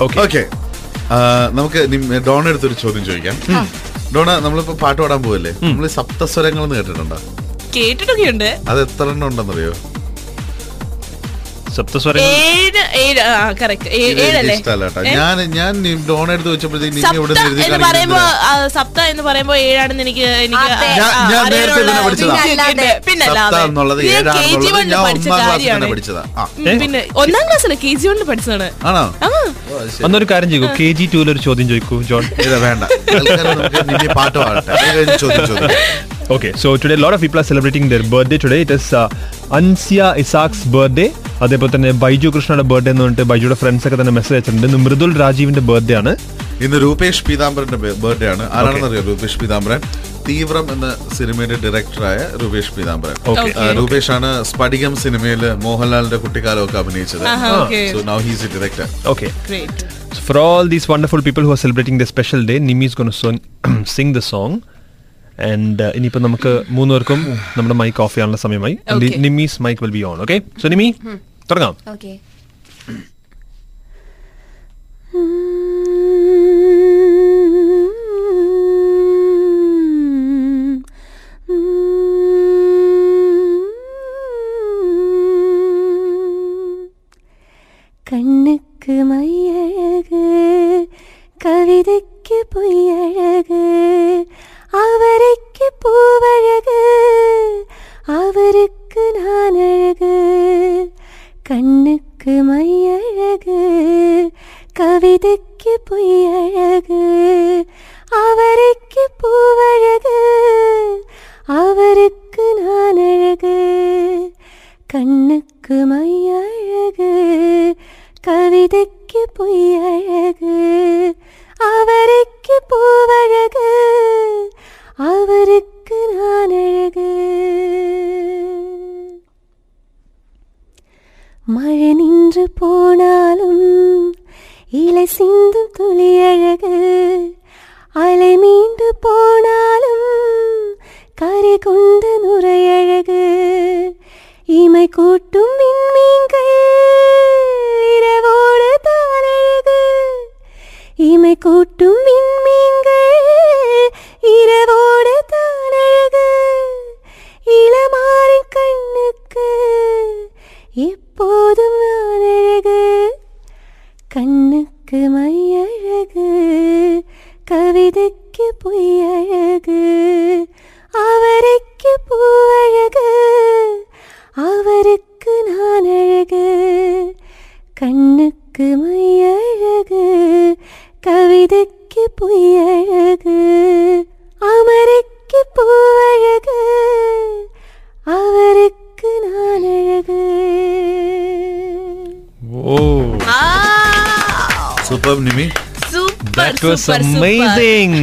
Okay. Okay നമുക്ക് നിം- Donna അടുത്തൊരു ചോദ്യം ചോദിക്കാം. ഡോണ നമ്മളിപ്പോ പാട്ട് പാടാൻ പോവല്ലേ? നമ്മൾ സപ്തസ്വരങ്ങൾ എന്ന് കേട്ടിട്ടുണ്ടോ? കേട്ടിട്ടൊക്കെ ഉണ്ട് അത് എത്ര എണ്ണം ഉണ്ടെന്നറിയോ? ഞാൻ ഞാൻ ഡോൺ എടുത്ത് വെച്ചപ്പോഴത്തേക്ക് സപ്ത എന്ന് പറയുമ്പോ ഏഴാണെന്ന് എനിക്ക് പിന്നെ ഒന്നാം ക്ലാസ്സിൽ കെ ജി വണ്ണിൽ പഠിച്ചതാണ്. ആണോ? അന്നൊരു കാര്യം ചെയ്യൂ. കെ ജി ടൂവിൽ ഒരു ചോദ്യം ചോദിക്കൂ ജോൺ. വേണ്ട. പാട്ട് പാടട്ടെ. ചോദ്യം ചോദ്യം. Okay, so today a lot of people are celebrating their birthday. Today. It is uh, അതേപോലെ തന്നെ ബൈജു കൃഷ്ണയുടെ ബർത്ത്ഡേ എന്ന് പറഞ്ഞിട്ട് ബൈജുയുടെ ഫ്രണ്ട്സ് ഒക്കെ തന്നെ മെസ്സേജ് അയച്ചിട്ടുണ്ട്. ഇന്ന് മൃദുൽ രാജീവിന്റെ ബർത്ത്ഡേ ആണ്. ഇന്ന് രൂപേഷ് പീതാംബരന്റെ ബർത്ത്ഡേ ആണ്. ആരാണെന്ന് ആരാണെന്നറിയോ രൂപേഷ് പീതാംബരൻ? തീവ്രം എന്ന സിനിമയുടെ ഡയറക്ടറായ രൂപേഷ് പീതാംബരൻ. രൂപേഷ് ആണ് സ്പടികം സിനിമയിൽ മോഹൻലാലിന്റെ കുട്ടിക്കാലമൊക്കെ അഭിനയിച്ചത്. So now he's a director okay for all these wonderful people who are celebrating their special day, Nimi is going to sing, sing the song. And ഇനിയിപ്പോൾ നമുക്ക് മൂന്നുപേർക്കും നമ്മുടെ മൈക്ക് ഓഫ് ചെയ്യാനുള്ള സമയമായി. Nimi's mic will be on okay so Nimi തുടങ്ങാം okay கண்ணுக்கு மையழகு கவிதைக்கு பொய்யழகு அவரைக்கு பூவழகு அவருக்கு கவிதைக்கு பொய்யழகு அவரைக்கு பூவழகு அவருக்கு நான் அழகு. கண்ணுக்கு மையழகு கவிதைக்கு பொய்யழகு அவரைக்கு பூவழகு அவருக்கு நான் அழகு. மழை நின்று போனாலும் இலை சிந்தும் துளி அழகு அலை மீண்டு போனாலும் கரை கொண்ட நுரையழகு. இமை கூட்டும் விண்மீன்கள் இரவோடு தானழகு. இமை கூட்டும் விண்மீன்கள் இரவோடு தானழகு. அழகு இளமாரின் கண்ணுக்கு எப்போதும் கவிதைக்கு மையழகு கவிதைக்கு பொய்யழகு அவரைக்கு பூவழகு அவருக்கு நான் அழகு கண்ணுக்கு மையழகு கவிதைக்கு பொய்யழகு அமரைக்கு பூவழகு அவருக்கு நான் அழகு ஓ. Superb, Nimi. Super, that was super, amazing. Super.